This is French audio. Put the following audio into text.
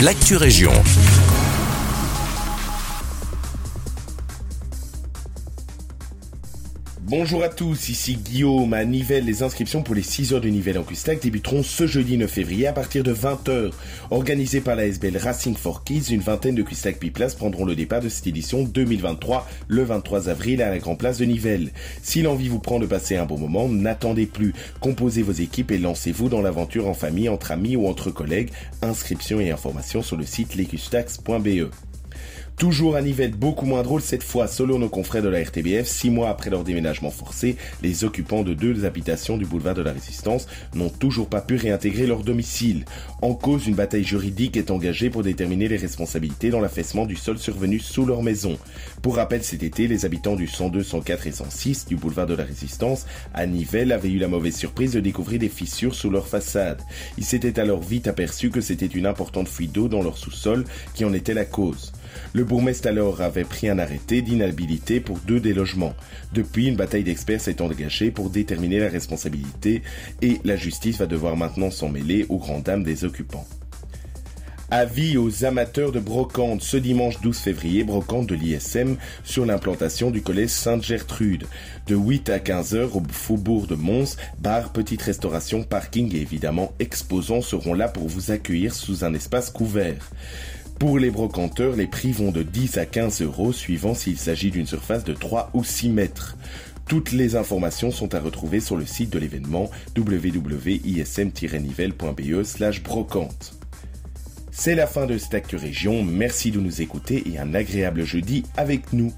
l'actu région. Bonjour à tous, ici Guillaume à Nivelles. Les inscriptions pour les 6 heures de Nivelles en Custac débuteront ce jeudi 9 février à partir de 20h. Organisé par la SBL Racing for Kids, une vingtaine de Custac Piplas prendront le départ de cette édition 2023 le 23 avril à la Grand Place de Nivelles. Si l'envie vous prend de passer un bon moment, n'attendez plus. Composez vos équipes et lancez-vous dans l'aventure en famille, entre amis ou entre collègues. Inscriptions et informations sur le site lescustax.be. Toujours à Nivelles, beaucoup moins drôle cette fois, selon nos confrères de la RTBF, six mois après leur déménagement forcé, les occupants de deux habitations du boulevard de la Résistance n'ont toujours pas pu réintégrer leur domicile. En cause, une bataille juridique est engagée pour déterminer les responsabilités dans l'affaissement du sol survenu sous leur maison. Pour rappel, cet été, les habitants du 102, 104 et 106 du boulevard de la Résistance à Nivelles avaient eu la mauvaise surprise de découvrir des fissures sous leur façade. Ils s'étaient alors vite aperçus que c'était une importante fuite d'eau dans leur sous-sol qui en était la cause. Le bourgmestre alors avait pris un arrêté d'inhabilité pour deux des logements. Depuis, une bataille d'experts s'est engagée pour déterminer la responsabilité et la justice va devoir maintenant s'en mêler aux grandes dames des occupants. Avis aux amateurs de brocante ce dimanche 12 février, brocante de l'ISM sur l'implantation du collège Sainte-Gertrude. De 8 à 15 heures au faubourg de Mons, bar, petite restauration, parking et évidemment exposants seront là pour vous accueillir sous un espace couvert. Pour les brocanteurs, les prix vont de 10 à 15 euros suivant s'il s'agit d'une surface de 3 ou 6 mètres. Toutes les informations sont à retrouver sur le site de l'événement www.ism-nivelle.be slash brocante. C'est la fin de cette Région, merci de nous écouter et un agréable jeudi avec nous.